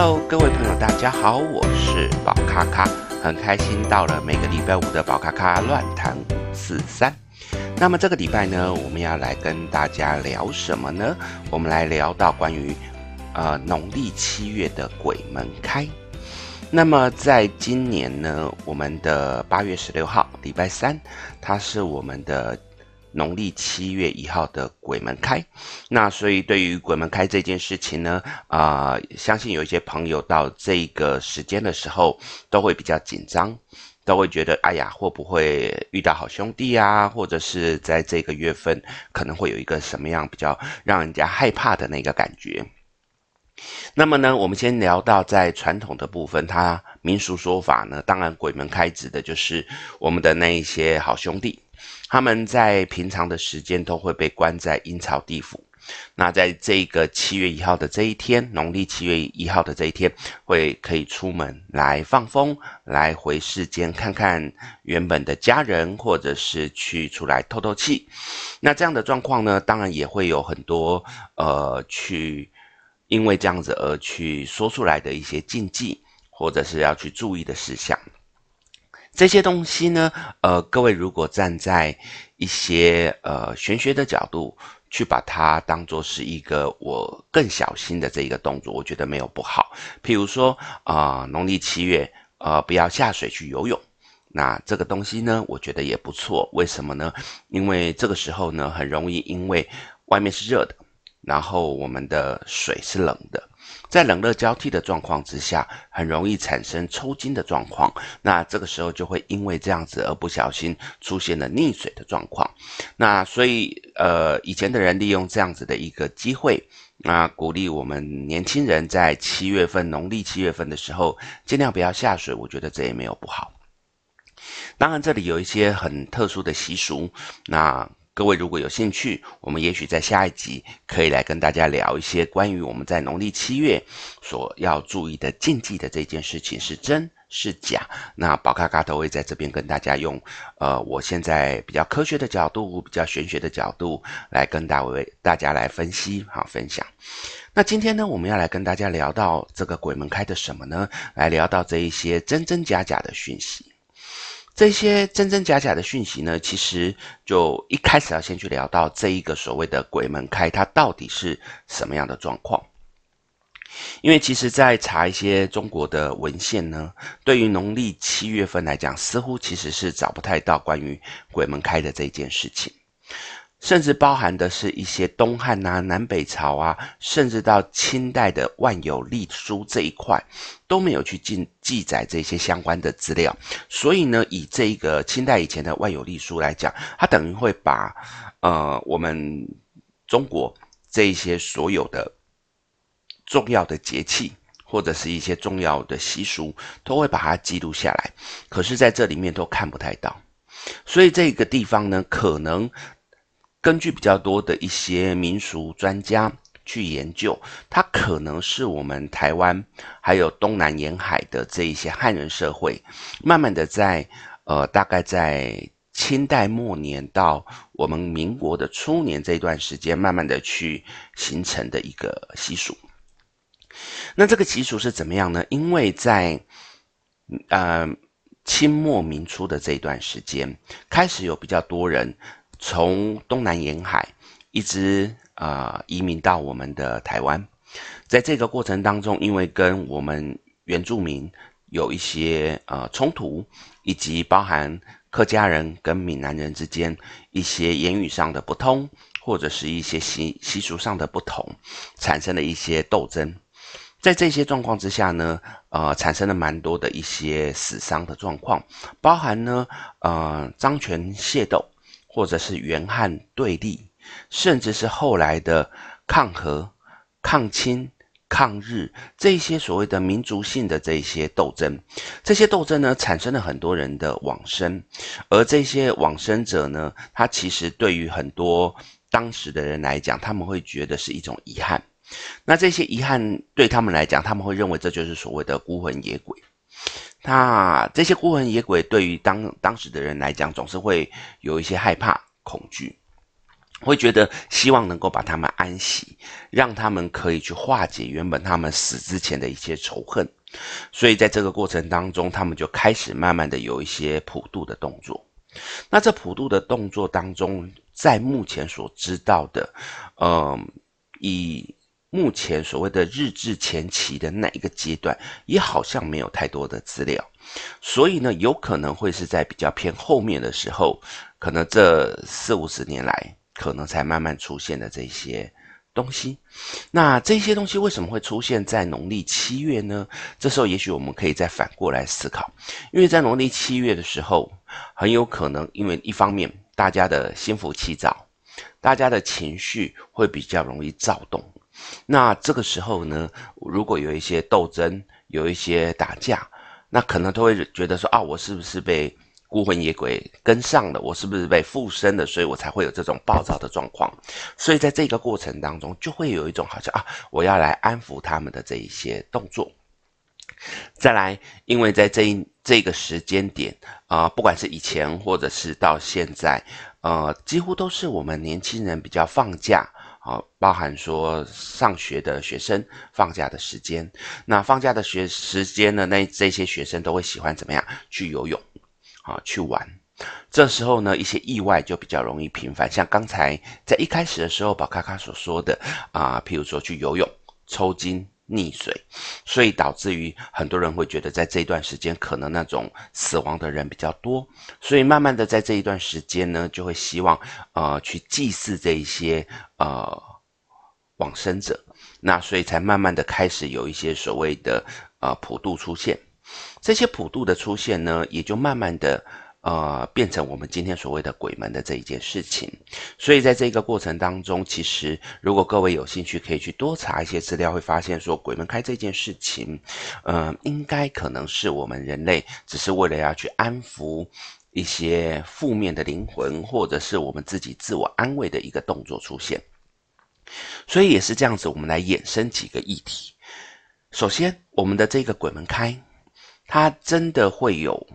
Hello，各位朋友，大家好，我是宝咖咖，很开心到了每个礼拜五的宝咖咖乱谈五四三。那么这个礼拜呢，我们要来跟大家聊什么呢？我们来聊到关于呃农历七月的鬼门开。那么在今年呢，我们的八月十六号礼拜三，它是我们的。农历七月一号的鬼门开，那所以对于鬼门开这件事情呢，啊、相信有一些朋友到这个时间的时候都会比较紧张，都会觉得，哎呀，会不会遇到好兄弟啊？或者是在这个月份可能会有一个什么样比较让人家害怕的那个感觉。那么呢，我们先聊到在传统的部分，它民俗说法呢，当然鬼门开指的就是我们的那一些好兄弟。他们在平常的时间都会被关在阴曹地府，那在这个七月一号的这一天，农历七月一号的这一天，会可以出门来放风，来回世间看看原本的家人，或者是去出来透透气。那这样的状况呢，当然也会有很多呃，去因为这样子而去说出来的一些禁忌，或者是要去注意的事项。这些东西呢，呃，各位如果站在一些呃玄学的角度去把它当做是一个我更小心的这一个动作，我觉得没有不好。譬如说啊，农历七月，呃，不要下水去游泳，那这个东西呢，我觉得也不错。为什么呢？因为这个时候呢，很容易因为外面是热的，然后我们的水是冷的。在冷热交替的状况之下，很容易产生抽筋的状况。那这个时候就会因为这样子而不小心出现了溺水的状况。那所以，呃，以前的人利用这样子的一个机会，那鼓励我们年轻人在七月份，农历七月份的时候，尽量不要下水。我觉得这也没有不好。当然，这里有一些很特殊的习俗。那各位如果有兴趣，我们也许在下一集可以来跟大家聊一些关于我们在农历七月所要注意的禁忌的这件事情是真是假。那宝咖咖都会在这边跟大家用，呃，我现在比较科学的角度、比较玄学的角度来跟大位大家来分析好分享。那今天呢，我们要来跟大家聊到这个鬼门开的什么呢？来聊到这一些真真假假的讯息。这些真真假假的讯息呢，其实就一开始要先去聊到这一个所谓的鬼门开，它到底是什么样的状况？因为其实，在查一些中国的文献呢，对于农历七月份来讲，似乎其实是找不太到关于鬼门开的这件事情。甚至包含的是一些东汉啊、南北朝啊，甚至到清代的万有历书这一块，都没有去记记载这些相关的资料。所以呢，以这个清代以前的万有历书来讲，它等于会把呃我们中国这一些所有的重要的节气或者是一些重要的习俗，都会把它记录下来。可是，在这里面都看不太到。所以这个地方呢，可能。根据比较多的一些民俗专家去研究，它可能是我们台湾还有东南沿海的这一些汉人社会，慢慢的在呃大概在清代末年到我们民国的初年这段时间，慢慢的去形成的一个习俗。那这个习俗是怎么样呢？因为在呃清末民初的这一段时间，开始有比较多人。从东南沿海一直啊、呃、移民到我们的台湾，在这个过程当中，因为跟我们原住民有一些呃冲突，以及包含客家人跟闽南人之间一些言语上的不通，或者是一些习习俗上的不同，产生了一些斗争。在这些状况之下呢，呃，产生了蛮多的一些死伤的状况，包含呢，呃，漳泉械斗。或者是元汉对立，甚至是后来的抗荷、抗清、抗日这些所谓的民族性的这些斗争，这些斗争呢，产生了很多人的往生，而这些往生者呢，他其实对于很多当时的人来讲，他们会觉得是一种遗憾。那这些遗憾对他们来讲，他们会认为这就是所谓的孤魂野鬼。那这些孤魂野鬼对于当当时的人来讲，总是会有一些害怕、恐惧。会觉得希望能够把他们安息，让他们可以去化解原本他们死之前的一些仇恨。所以在这个过程当中，他们就开始慢慢的有一些普渡的动作。那这普渡的动作当中，在目前所知道的，嗯、以目前所谓的日治前期的那一个阶段，也好像没有太多的资料。所以呢，有可能会是在比较偏后面的时候，可能这四五十年来。可能才慢慢出现的这些东西，那这些东西为什么会出现在农历七月呢？这时候也许我们可以再反过来思考，因为在农历七月的时候，很有可能因为一方面大家的心浮气躁，大家的情绪会比较容易躁动，那这个时候呢，如果有一些斗争，有一些打架，那可能都会觉得说啊，我是不是被孤魂野鬼跟上了，我是不是被附身了？所以我才会有这种暴躁的状况。所以在这个过程当中，就会有一种好像啊，我要来安抚他们的这一些动作。再来，因为在这一这个时间点啊、不管是以前或者是到现在，呃，几乎都是我们年轻人比较放假啊、包含说上学的学生放假的时间。那放假的学时间呢，那这些学生都会喜欢怎么样去游泳？啊，去玩，这时候呢，一些意外就比较容易频繁。像刚才在一开始的时候，宝卡卡所说的啊，譬如说去游泳、抽筋、溺水，所以导致于很多人会觉得在这一段时间可能那种死亡的人比较多，所以慢慢的在这一段时间呢，就会希望呃去祭祀这一些呃往生者，那所以才慢慢的开始有一些所谓的呃普渡出现。这些普渡的出现呢，也就慢慢的，呃，变成我们今天所谓的鬼门的这一件事情。所以在这个过程当中，其实如果各位有兴趣，可以去多查一些资料，会发现说鬼门开这件事情，呃，应该可能是我们人类只是为了要去安抚一些负面的灵魂，或者是我们自己自我安慰的一个动作出现。所以也是这样子，我们来衍生几个议题。首先，我们的这个鬼门开。它真的会有，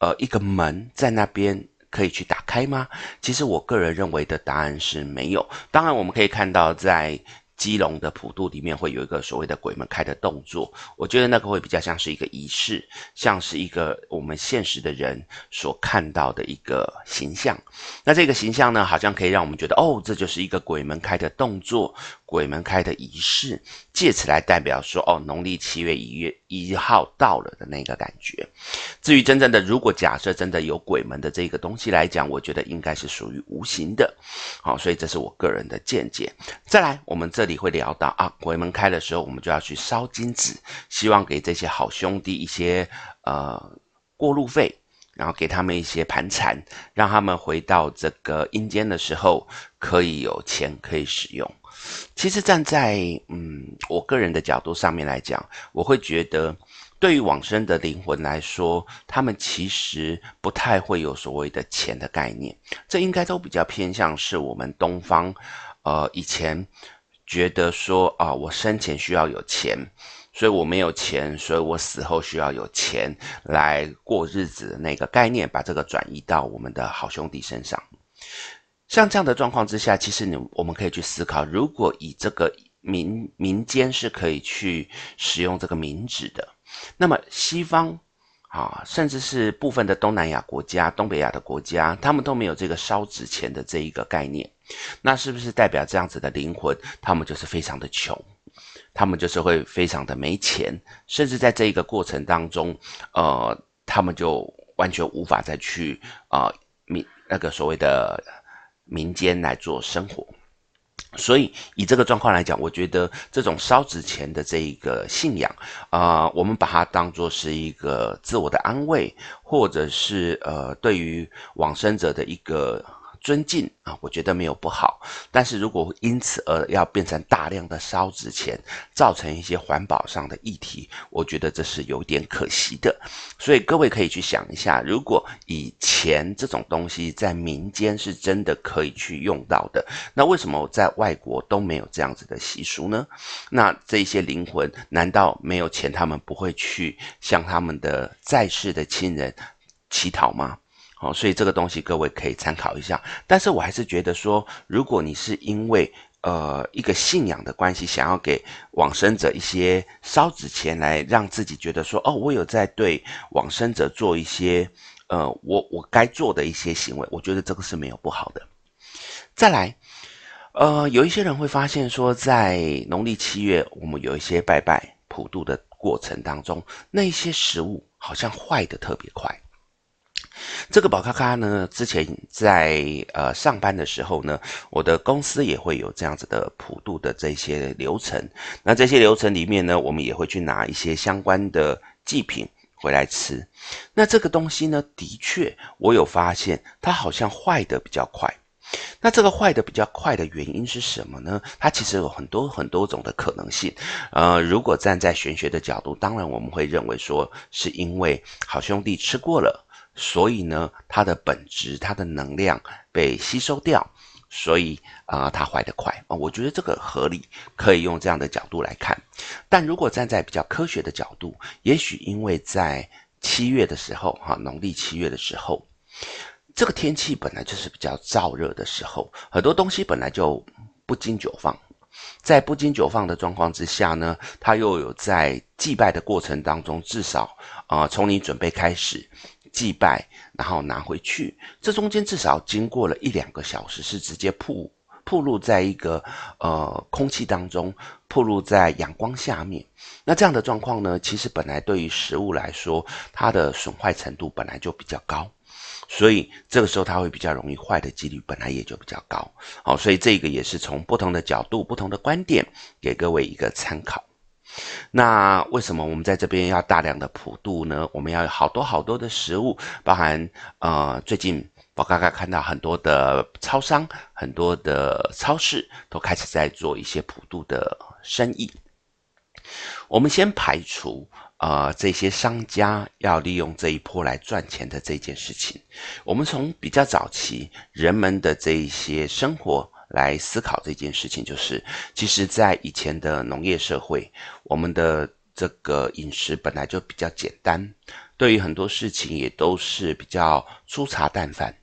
呃，一个门在那边可以去打开吗？其实我个人认为的答案是没有。当然，我们可以看到在。基隆的普渡里面会有一个所谓的鬼门开的动作，我觉得那个会比较像是一个仪式，像是一个我们现实的人所看到的一个形象。那这个形象呢，好像可以让我们觉得，哦，这就是一个鬼门开的动作，鬼门开的仪式，借此来代表说，哦，农历七月一月一号到了的那个感觉。至于真正的，如果假设真的有鬼门的这个东西来讲，我觉得应该是属于无形的。好，所以这是我个人的见解。再来，我们这里。会聊到啊，鬼门开的时候，我们就要去烧金纸，希望给这些好兄弟一些呃过路费，然后给他们一些盘缠，让他们回到这个阴间的时候可以有钱可以使用。其实站在嗯我个人的角度上面来讲，我会觉得对于往生的灵魂来说，他们其实不太会有所谓的钱的概念，这应该都比较偏向是我们东方呃以前。觉得说啊，我生前需要有钱，所以我没有钱，所以我死后需要有钱来过日子的那个概念，把这个转移到我们的好兄弟身上。像这样的状况之下，其实你我们可以去思考，如果以这个民民间是可以去使用这个冥纸的，那么西方。啊，甚至是部分的东南亚国家、东北亚的国家，他们都没有这个烧纸钱的这一个概念。那是不是代表这样子的灵魂，他们就是非常的穷，他们就是会非常的没钱，甚至在这一个过程当中，呃，他们就完全无法再去啊民、那个所谓的民间来做生活。所以，以这个状况来讲，我觉得这种烧纸钱的这一个信仰，啊、我们把它当作是一个自我的安慰，或者是呃，对于往生者的一个。尊敬啊，我觉得没有不好，但是如果因此而要变成大量的烧纸钱，造成一些环保上的议题，我觉得这是有点可惜的。所以各位可以去想一下，如果以钱这种东西在民间是真的可以去用到的，那为什么在外国都没有这样子的习俗呢？那这些灵魂难道没有钱，他们不会去向他们的在世的亲人乞讨吗？好，所以这个东西各位可以参考一下。但是我还是觉得说，如果你是因为呃一个信仰的关系，想要给往生者一些烧纸钱来让自己觉得说，哦，我有在对往生者做一些呃我我该做的一些行为，我觉得这个是没有不好的。再来，呃，有一些人会发现说，在农历七月，我们有一些拜拜普渡的过程当中，那些食物好像坏的特别快。这个宝咖咖呢，之前在呃上班的时候呢，我的公司也会有这样子的普渡的这些流程。那这些流程里面呢，我们也会去拿一些相关的祭品回来吃。那这个东西呢，的确我有发现，它好像坏的比较快。那这个坏的比较快的原因是什么呢？它其实有很多很多种的可能性。呃，如果站在玄学的角度，当然我们会认为说，是因为好兄弟吃过了。所以呢，它的本质、它的能量被吸收掉，所以啊、它坏得快啊。我觉得这个合理，可以用这样的角度来看。但如果站在比较科学的角度，也许因为在七月的时候，哈，农历七月的时候，这个天气本来就是比较燥热的时候，很多东西本来就不经久放，在不经久放的状况之下呢，它又有在祭拜的过程当中，至少啊、从你准备开始。祭拜，然后拿回去，这中间至少经过了一两个小时，是直接曝曝露在一个呃空气当中，曝露在阳光下面。那这样的状况呢，其实本来对于食物来说，它的损坏程度本来就比较高，所以这个时候它会比较容易坏的几率本来也就比较高。好，所以这个也是从不同的角度、不同的观点，给各位一个参考。那为什么我们在这边要大量的普渡呢？我们要有好多好多的食物，包含呃，最近我刚刚看到很多的超商、很多的超市都开始在做一些普渡的生意。我们先排除呃这些商家要利用这一波来赚钱的这件事情，我们从比较早期人们的这一些生活。来思考这件事情，就是其实，在以前的农业社会，我们的这个饮食本来就比较简单，对于很多事情也都是比较粗茶淡饭。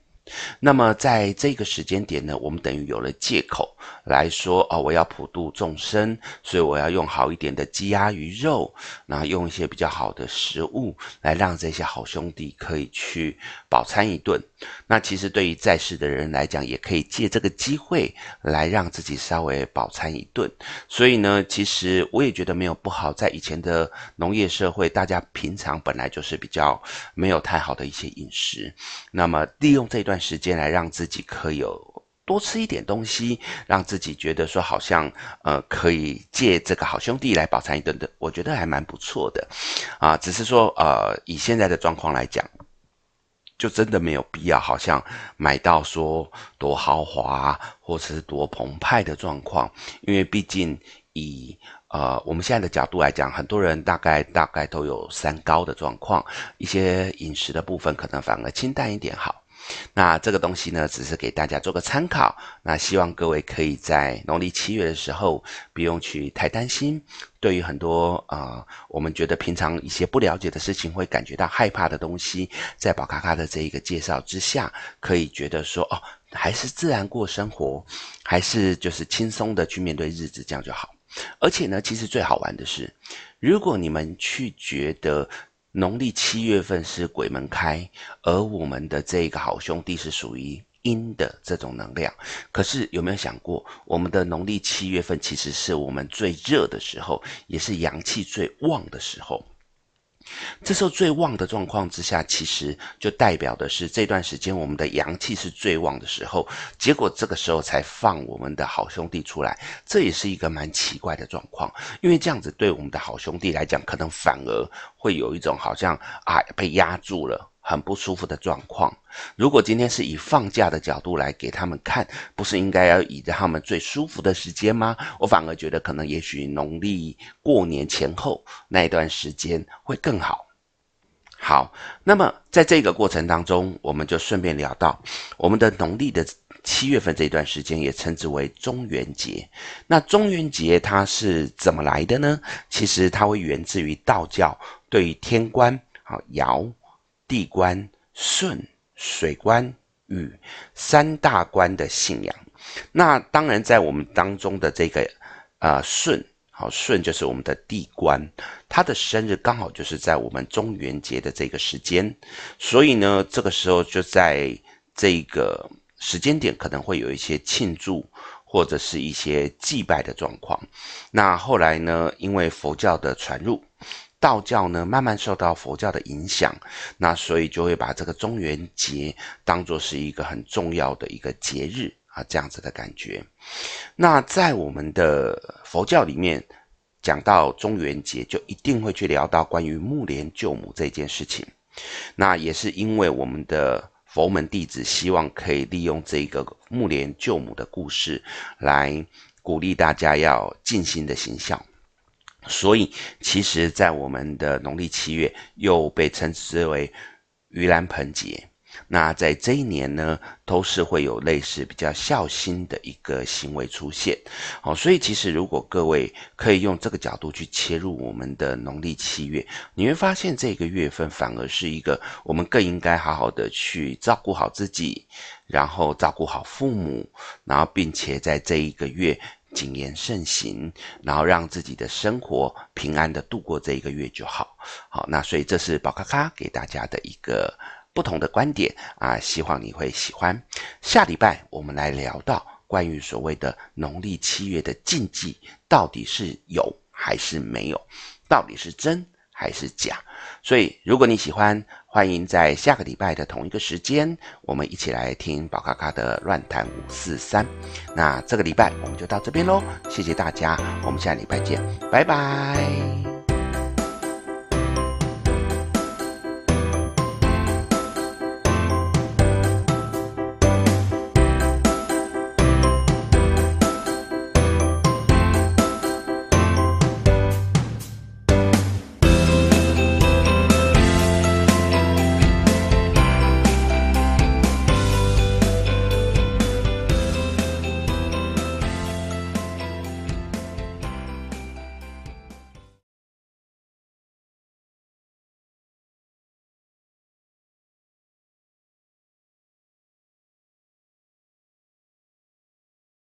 那么在这个时间点呢，我们等于有了借口来说哦，我要普度众生，所以我要用好一点的鸡鸭鱼肉，然后用一些比较好的食物来让这些好兄弟可以去饱餐一顿。那其实对于在世的人来讲，也可以借这个机会来让自己稍微饱餐一顿。所以呢，其实我也觉得没有不好。在以前的农业社会，大家平常本来就是比较没有太好的一些饮食，那么利用这段。时间来让自己可以有多吃一点东西，让自己觉得说好像呃可以借这个好兄弟来饱餐一顿的，我觉得还蛮不错的啊。只是说呃以现在的状况来讲，就真的没有必要好像买到说多豪华或者是多澎湃的状况，因为毕竟以呃我们现在的角度来讲，很多人大概大概都有三高的状况，一些饮食的部分可能反而清淡一点好。那这个东西呢，只是给大家做个参考。那希望各位可以在农历七月的时候，不用去太担心。对于很多啊、我们觉得平常一些不了解的事情，会感觉到害怕的东西，在宝咖咖的这一个介绍之下，可以觉得说哦，还是自然过生活，还是就是轻松的去面对日子，这样就好。而且呢，其实最好玩的是，如果你们去觉得。农历七月份是鬼门开，而我们的这个好兄弟是属于阴的这种能量。可是有没有想过，我们的农历七月份其实是我们最热的时候，也是阳气最旺的时候。这时候最旺的状况之下，其实就代表的是这段时间我们的阳气是最旺的时候。结果这个时候才放我们的好兄弟出来，这也是一个蛮奇怪的状况。因为这样子对我们的好兄弟来讲，可能反而会有一种好像啊被压住了。很不舒服的状况。如果今天是以放假的角度来给他们看，不是应该要以他们最舒服的时间吗？我反而觉得可能也许农历过年前后那一段时间会更好。好，那么在这个过程当中，我们就顺便聊到我们的农历的七月份这段时间，也称之为中元节。那中元节它是怎么来的呢？其实它会源自于道教对于天官好爻。地官、顺、水官与三大官的信仰。那当然，在我们当中的这个啊舜，好舜就是我们的地官，他的生日刚好就是在我们中元节的这个时间，所以呢，这个时候就在这个时间点可能会有一些庆祝或者是一些祭拜的状况。那后来呢，因为佛教的传入。道教呢，慢慢受到佛教的影响，那所以就会把这个中元节当作是一个很重要的一个节日啊，这样子的感觉。那在我们的佛教里面，讲到中元节，就一定会去聊到关于木莲救母这件事情。那也是因为我们的佛门弟子希望可以利用这个木莲救母的故事，来鼓励大家要尽心的行孝。所以，其实，在我们的农历七月，又被称之为盂兰盆节。那在这一年呢，都是会有类似比较孝心的一个行为出现。好，所以其实如果各位可以用这个角度去切入我们的农历七月，你会发现这个月份反而是一个我们更应该好好的去照顾好自己，然后照顾好父母，然后并且在这一个月。谨言慎行，然后让自己的生活平安的度过这一个月就好。好，那所以这是宝咖咖给大家的一个不同的观点啊，希望你会喜欢。下礼拜我们来聊到关于所谓的农历七月的禁忌，到底是有还是没有？到底是真还是假？所以如果你喜欢，欢迎在下个礼拜的同一个时间，我们一起来听宝咖咖的乱谈五四三。那这个礼拜我们就到这边喽，谢谢大家，我们下礼拜见，拜拜。